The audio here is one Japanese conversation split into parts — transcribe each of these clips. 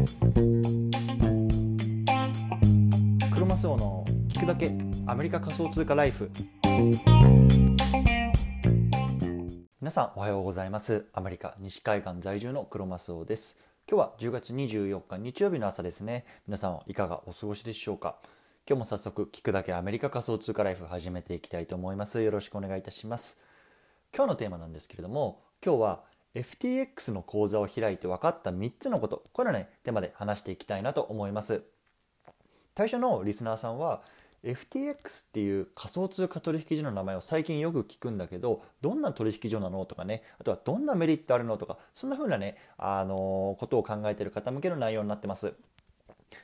クロマスオの聞くだけアメリカ仮想通貨ライフ。皆さんおはようございます。アメリカ西海岸在住のクロマスオです。今日は10月24日日曜日の朝ですね。皆さんはいかがお過ごしでしょうか。今日も早速聞くだけアメリカ仮想通貨ライフ始めていきたいと思います。よろしくお願いいたします。今日のテーマなんですけれども今日は FTX の講座を開いて分かった3つのこと。これをねテーマで話していきたいなと思います。最初のリスナーさんは FTX っていう仮想通貨取引所の名前を最近よく聞くんだけどどんな取引所なのとかねあとはどんなメリットあるのとかそんな風なねあのことを考えてる方向けの内容になってます。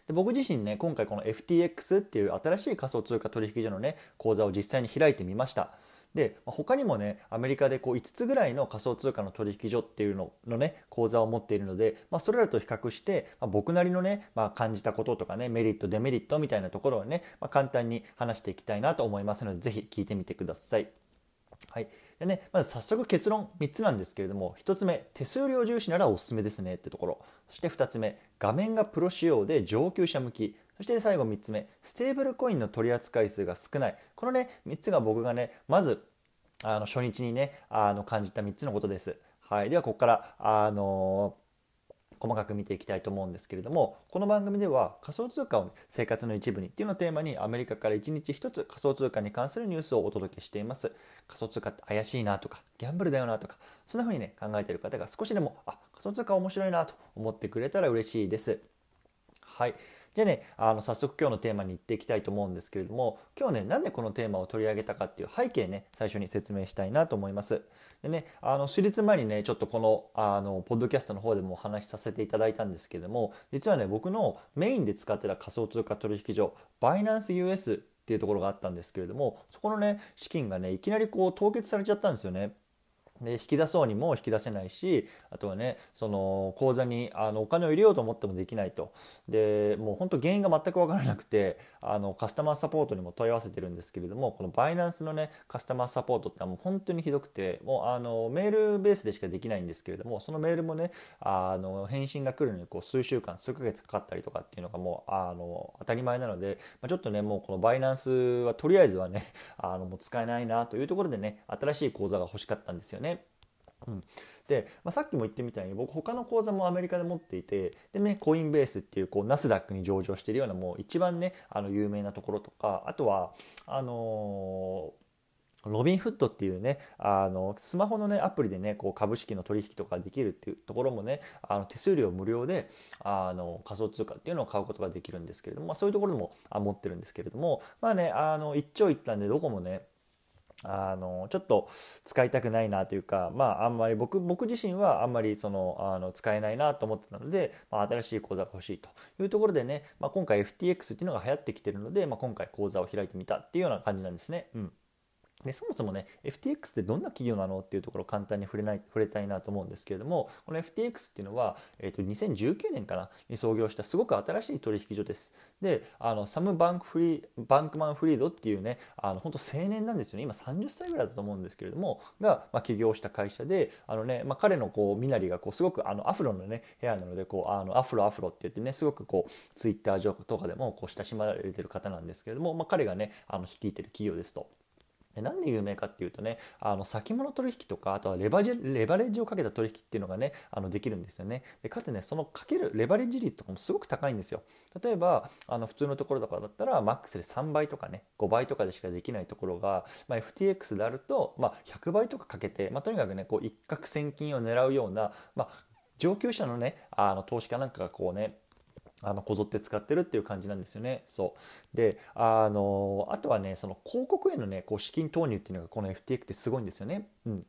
で僕自身ね今回この FTX っていう新しい仮想通貨取引所のね講座を実際に開いてみました。で他にもねアメリカでこう5つぐらいの仮想通貨の取引所っていうののね口座を持っているので、まあ、それらと比較して、まあ、僕なりのね、まあ、感じたこととかねメリットデメリットみたいなところをね、まあ、簡単に話していきたいなと思いますので是非聞いてみてください。はい。でね、まず早速結論3つなんですけれども1つ目手数料重視ならおすすめですねってところ。そして2つ目画面がプロ仕様で上級者向き。そして最後3つ目ステーブルコインの取扱い数が少ない。このね3つが僕がねまずあの初日にねあの感じた3つのことです。はい、ではここからあの細かく見ていきたいと思うんですけれどもこの番組では仮想通貨を生活の一部にっていうのをテーマにアメリカから1日1つ仮想通貨に関するニュースをお届けしています。仮想通貨って怪しいなとかギャンブルだよなとかそんな風にね考えている方が少しでもあ仮想通貨面白いなと思ってくれたら嬉しいです。はい。じゃあねあの早速今日のテーマに行っていきたいと思うんですけれども今日ねなんでこのテーマを取り上げたかっていう背景ね最初に説明したいなと思います。でねあの手術前にねちょっとこのあのポッドキャストの方でもお話しさせていただいたんですけれども実はね僕のメインで使ってた仮想通貨取引所バイナンス US っていうところがあったんですけれどもそこのね資金がねいきなりこう凍結されちゃったんですよね。で引き出そうにも引き出せないしあとはねその口座にあのお金を入れようと思ってもできないとでもう本当原因が全く分からなくてあのカスタマーサポートにも問い合わせてるんですけれどもこのバイナンスのねカスタマーサポートってもう本当にひどくてもうあのメールベースでしかできないんですけれどもそのメールもねあの返信が来るのにこう数週間数ヶ月かかったりとかっていうのがもうあの当たり前なので、まあ、ちょっとねもうこのバイナンスはとりあえずはねあのもう使えないなというところでね新しい口座が欲しかったんですよね。うん、で、まあ、さっきも言ってみたように僕他の口座もアメリカで持っていてでねコインベースっていうこうナスダックに上場してるようなもう一番ねあの有名なところとかあとはあのーロビンフットっていうねあのスマホのねアプリでねこう株式の取引とかできるっていうところもねあの手数料無料であの仮想通貨っていうのを買うことができるんですけれども、まあ、そういうところも持ってるんですけれどもまあねあの一長一短でどこもねあのちょっと使いたくないなというか、まあ、あんまり僕僕自身はあんまりそのあの使えないなと思ってたので、まあ、新しい講座が欲しいというところでね、まあ、今回 FTX っていうのが流行ってきてるので、まあ、今回講座を開いてみたっていうような感じなんですね。うんでそもそもね FTX ってどんな企業なのっていうところを簡単に触れない触れたいなと思うんですけれどもこの FTX っていうのは、えー、と2019年かなに創業したすごく新しい取引所ですであのサム・バンクフリーバンクマン・フリードっていうねあの本当青年なんですよね今30歳ぐらいだと思うんですけれどもが、まあ、起業した会社であの、ねまあ、彼のこう身なりがこうすごくあのアフロのね部屋なのでこうあのアフロアフロって言ってねすごくこうツイッター上とかでもこう親しまれてる方なんですけれども、まあ、彼がねあの率いてる企業ですと。でなんで有名かっていうとねあの先物取引とかあとはレバレッジをかけた取引っていうのがねあのできるんですよね。でかつねそのかけるレバレッジ率とかもすごく高いんですよ。例えばあの普通のところとかだったらマックスで3倍とかね5倍とかでしかできないところが、まあ、FTX であると、まあ、100倍とかかけて、まあ、とにかくねこう一攫千金を狙うような、まあ、上級者のねあの投資家なんかがこうねあのこぞって使ってるっていう感じなんですよね。そうであのあとはねその広告へのねこう資金投入っていうのがこの FTX ってすごいんですよね。うん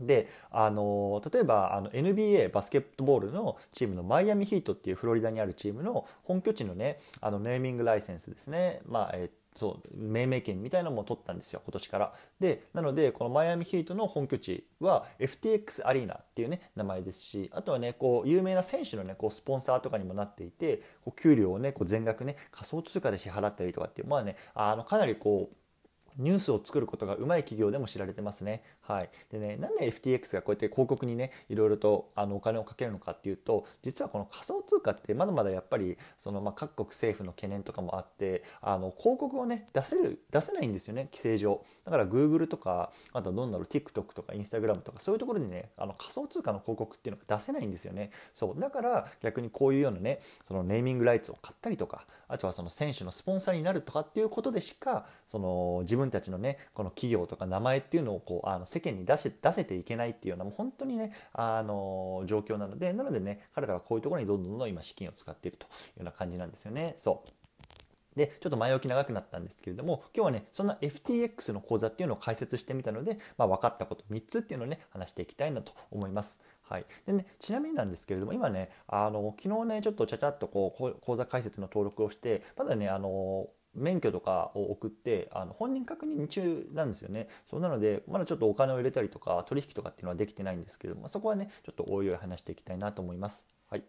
であの例えばあの NBA バスケットボールのチームのマイアミヒートっていうフロリダにあるチームの本拠地のねあのネーミングライセンスですね、まあえそう命名権みたいなのも取ったんですよ今年から。でなのでこのマイアミヒートの本拠地は FTX アリーナっていうね名前ですしあとはねこう有名な選手のねこうスポンサーとかにもなっていてこう給料をねこう全額ね仮想通貨で支払ったりとかっていうまあねあのかなりこうニュースを作ることがうまい企業でも知られてますね。はい、でねなんで FTX がこうやって広告にねいろいろとあのお金をかけるのかっていうと実はこの仮想通貨ってまだまだやっぱりその、まあ、各国政府の懸念とかもあってあの広告をね出せる出せないんですよね規制上。だから Google とかあとどんだろう TikTok とか Instagram とかそういうところにねあの仮想通貨の広告っていうのが出せないんですよね。そうだから逆にこういうようなねそのネーミングライツを買ったりとかあとはその選手のスポンサーになるとかっていうことでしかその自分たちのねこの企業とか名前っていうのをこうあの世間に出し出せていけないっていうようなもう本当にねあの状況なのでなのでね彼らはこういうところにどんどんどんどん今資金を使っているというような感じなんですよね。そうで、ちょっと前置き長くなったんですけれども、今日はね、そんな FTX の講座っていうのを解説してみたので、まあ、分かったこと3つっていうのをね、話していきたいなと思います。はい。でね、ちなみになんですけれども、今ね、あの、昨日ね、ちょっとちゃちゃっとこう、講座解説の登録をして、まだね、あの、免許とかを送ってあの本人確認中なんですよねそうなのでまだちょっとお金を入れたりとか取引とかっていうのはできてないんですけどもそこはねちょっとおいおい話していきたいなと思いますはい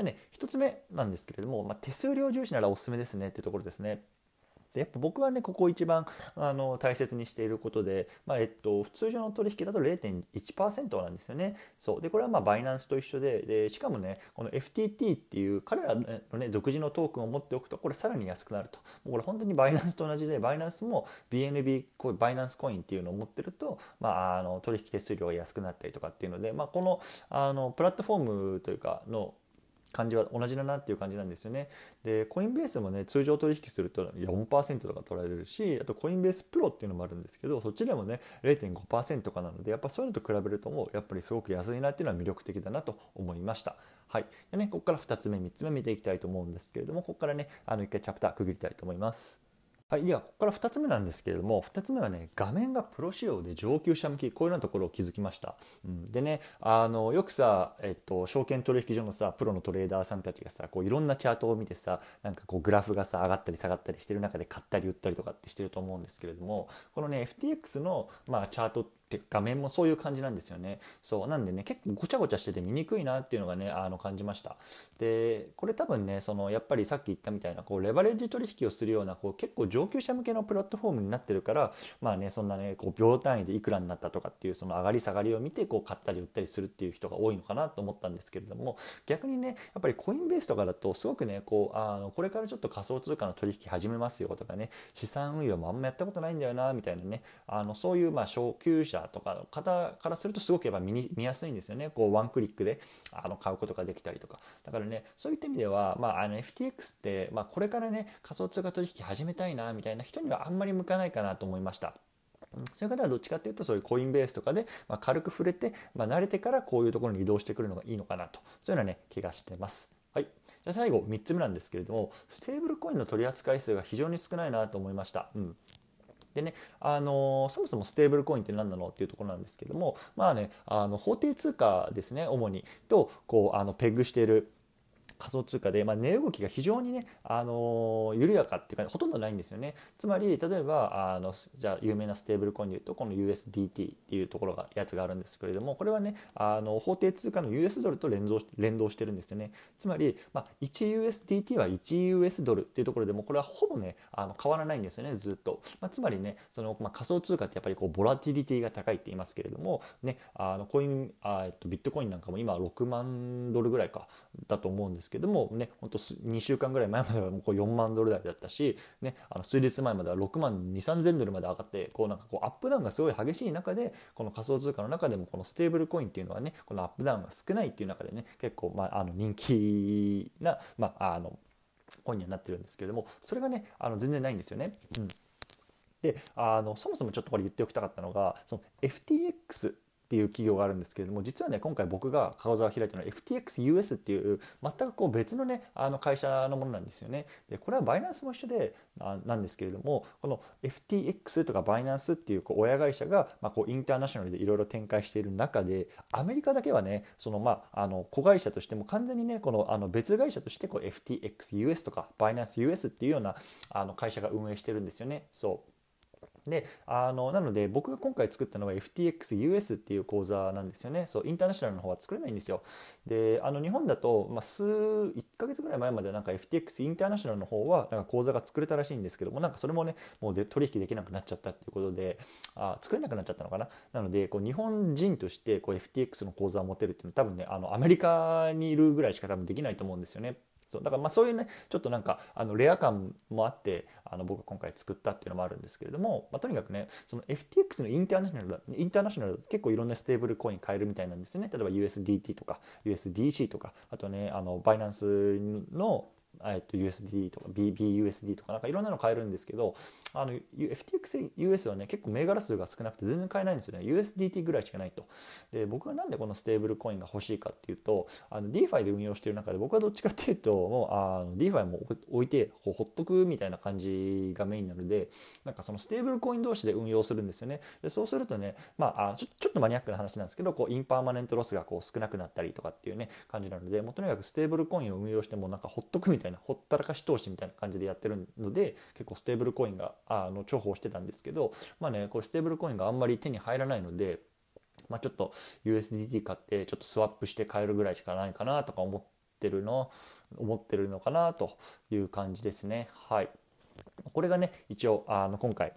じゃあね1つ目なんですけれども、まあ、手数料重視ならおすすめですねってところですね。でやっぱ僕はねここ一番あの大切にしていることで、まあ、えっと、通常の取引だと0.1%なんですよね。そう。でこれはまあバイナンスと一緒ででしかもねこの FTT っていう彼らの、ね、独自のトークンを持っておくとこれさらに安くなると。もうこれ本当にバイナンスと同じでバイナンスも BNB こうバイナンスコインっていうのを持ってると、まあ、あの取引手数料が安くなったりとかっていうので、まあ、このあのプラットフォームというかの感じは同じだなっていう感じなんですよね。でコインベースもね通常取引すると4%とか取られるしあとコインベースプロっていうのもあるんですけどそっちでもね0.5%かなのでやっぱそういうのと比べるともうやっぱりすごく安いなっていうのは魅力的だなと思いました。はいでね、ここから2つ目3つ目見ていきたいと思うんですけれどもここからねあの1回チャプター区切りたいと思います。はい、ではここから2つ目なんですけれども2つ目はね画面がプロ仕様で上級者向きこういうようなところを気づきました、うん、でねあのよくさ、えっと、証券取引所のさプロのトレーダーさんたちがさこういろんなチャートを見てさなんかこうグラフがさ上がったり下がったりしてる中で買ったり売ったりとかってしてると思うんですけれどもこのね FTX の、まあ、チャートって画面もそういう感じなんですよね。そうなんでね結構ごちゃごちゃしてて見にくいなっていうのがねあの感じました。でこれ多分ねそのやっぱりさっき言ったみたいなこうレバレッジ取引をするようなこう結構上級者向けのプラットフォームになってるからまあねそんなねこう秒単位でいくらになったとかっていうその上がり下がりを見てこう買ったり売ったりするっていう人が多いのかなと思ったんですけれども逆にねやっぱりコインベースとかだとすごくねこうあのこれからちょっと仮想通貨の取引始めますよとかね資産運用もあんまやったことないんだよなみたいなねあのそういうまあ初級者とかの方からするとすごくやっぱ見に見やすいんですよねこうワンクリックであの買うことができたりとかだからねそういった意味では、まあ、あの FTX って、まあ、これからね仮想通貨取引始めたいなみたいな人にはあんまり向かないかなと思いました。そういう方はどっちかというとそういうコインベースとかで、まあ、軽く触れて、まあ、慣れてからこういうところに移動してくるのがいいのかなとそういうのはね気がしてます。はい、じゃ最後3つ目なんですけれどもステーブルコインの取扱い数が非常に少ないなと思いました。うんでね、あのそもそもステーブルコインって何なのっていうところなんですけどもまあねあの法定通貨ですね主に。とこうあのペグしている仮想通貨で、まあ、値動きが非常にね、あの緩やかっていうかほとんどないんですよね。つまり例えばあのじゃあ有名なステーブルコインでいうとこの USDT っていうところがやつがあるんですけれどもこれはねあの法定通貨の US ドルと連動連動してるんですよね。つまり、まあ、1USDT は 1US ドルっていうところでもこれはほぼねあの変わらないんですよねずっと。まあ、つまりねその、まあ、仮想通貨ってやっぱりこうボラティリティが高いって言いますけれども、ね、あのコインあ、えっと、ビットコインなんかも今6万ドルぐらいかだと思うんですけどもねほんと2週間ぐらい前まではもうこう4万ドル台だったし、ね、あの数日前までは6万2 3千ドルまで上がってこうなんかこうアップダウンがすごい激しい中でこの仮想通貨の中でもこのステーブルコインっていうのはねこのアップダウンが少ないっていう中でね結構、まあ、あの人気な、まあ、あのコインにはなってるんですけれどもそれがねあの全然ないんですよね。うんであのそもそもちょっとこれ言っておきたかったのがその FTX っていう企業があるんですけれども実はね今回僕が顔座を開いたのは FTXUS っていう全くこう別のねあの会社のものなんですよね。でこれはバイナンスも一緒でなんですけれどもこの FTX とかバイナンスっていうこう親会社が、ま、こうインターナショナルでいろいろ展開している中でアメリカだけはねそのまああの子会社としても完全にねこのあの別会社としてこう FTXUS とかバイナンス US っていうようなあの会社が運営してるんですよね。そうであのなので僕が今回作ったのは FTXUS っていう講座なんですよね。そうインターナショナルの方は作れないんですよ。であの日本だと、まあ、数1ヶ月ぐらい前までなんか FTX インターナショナルの方はなんか講座が作れたらしいんですけどもなんかそれもねもうで取引できなくなっちゃったっていうことであ作れなくなっちゃったのかな？なのでこう日本人としてこう FTX の講座を持てるっていうのは多分ねあのアメリカにいるぐらいしか多分できないと思うんですよね。そうだからまあそういうねちょっとなんかあのレア感もあってあの僕が今回作ったっていうのもあるんですけれども、まあ、とにかくねその FTX のインターナショナルインターナショナル結構いろんなステーブルコイン買えるみたいなんですよね。例えば USDT とか USDC とかあとねあのバイナンスのえっと、USD とか BUSD とかなんかいろんなの買えるんですけどあの FTX US はね結構銘柄数が少なくて全然買えないんですよね。USDT ぐらいしかないと。で僕はなんでこのステーブルコインが欲しいかっていうとあの DeFi で運用してる中で僕はどっちかっていうともうあの DeFi も置いてほっとくみたいな感じがメインなのでなんかそのステーブルコイン同士で運用するんですよね。でそうするとねまあちょちょっとマニアックな話なんですけどこう impermanent loss がこう少なくなったりとかっていうね感じなのでもうとにかくステーブルコインを運用してもなんかほっとくみたいなほったらかし投資みたいな感じでやってるので結構ステーブルコインがあの重宝してたんですけどまあねこれステーブルコインがあんまり手に入らないのでまあ、ちょっと USDT 買ってちょっとスワップして買えるぐらいしかないかなとか思ってるの思ってるのかなという感じですね。はい。これがね一応あの今回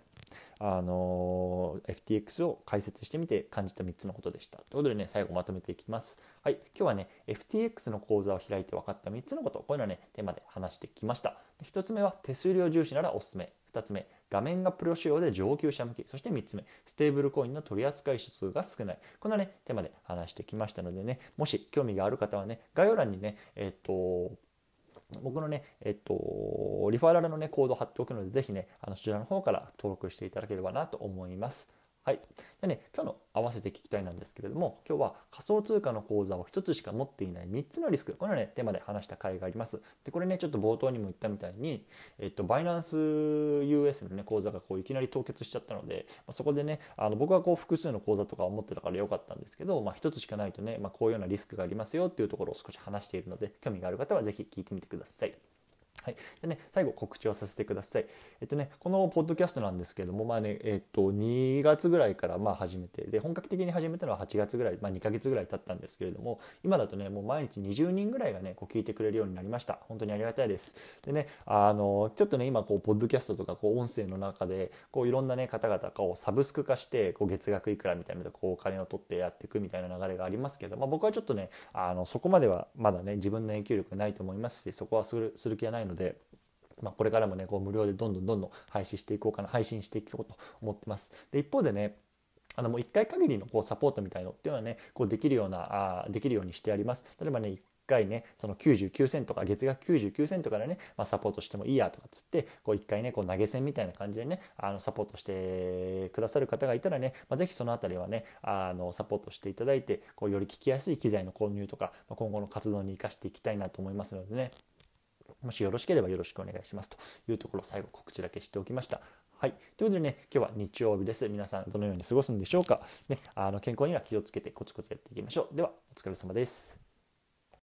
あの FTX を解説してみて感じた3つのことでした。ということでね、最後まとめていきます。はい、今日はね、FTX の講座を開いて分かった3つのこと、こういうのをね、テーマで話してきました。1つ目は手数料重視ならおすすめ。2つ目、画面がプロ仕様で上級者向き。そして3つ目、ステーブルコインの取り扱い指数が少ない。こんなね、テーマで話してきましたのでね、もし興味がある方はね、概要欄にね、えっ、と、僕のね、えっと、リファラルのね、コードを貼っておくので、ぜひね、あのそちらの方から登録していただければなと思います。はい。でね、今日の合わせて聞きたいなんですけれども、今日は仮想通貨の口座を1つしか持っていない3つのリスク、これはね、テーマで話した回があります。で、これね、ちょっと冒頭にも言ったみたいに、えっと、バイナンス US のね、口座がこういきなり凍結しちゃったので、まあ、そこでね、あの僕はこう複数の口座とかを持ってたから良かったんですけど、まあ、1つしかないとね、まあ、こういうようなリスクがありますよっていうところを少し話しているので、興味がある方はぜひ聞いてみてください。はい。でね、最後告知をさせてください。えっとね、このポッドキャストなんですけども、まあね、えっと、2月ぐらいからまあ始めて、で、本格的に始めたのは8月ぐらい、まあ2ヶ月ぐらい経ったんですけれども、今だとね、もう毎日20人ぐらいがね、こう聞いてくれるようになりました。本当にありがたいです。でね、あの、ちょっとね、今、こう、ポッドキャストとか、こう、音声の中で、こう、いろんなね、方々をサブスク化して、こう、月額いくらみたいなので、こう、お金を取ってやっていくみたいな流れがありますけど、まあ僕はちょっとね、あの、そこまではまだね、自分の影響力ないと思いますし、そこはするする気はないので、でまあ、これからもねこう無料でどんどんどんどん配信していこうかな配信していこうと思ってます。で一方でねあのもう1回限りのこうサポートみたいのっていうのはねこうできるようなあできるようにしてあります。例えばね1回ねその99銭とか月額99銭とかでね、まあ、サポートしてもいいやとかっつってこう1回ねこう投げ銭みたいな感じでねあのサポートしてくださる方がいたらね、まあ、ぜひその辺りはねあのサポートしていただいてこうより聞きやすい機材の購入とか、まあ、今後の活動に生かしていきたいなと思いますのでねもしよろしければよろしくお願いしますというところ最後告知だけしておきました。はい。ということでね、今日は日曜日です。皆さんどのように過ごすんでしょうか。ね、あの健康には気をつけてコツコツやっていきましょう。では、お疲れ様です。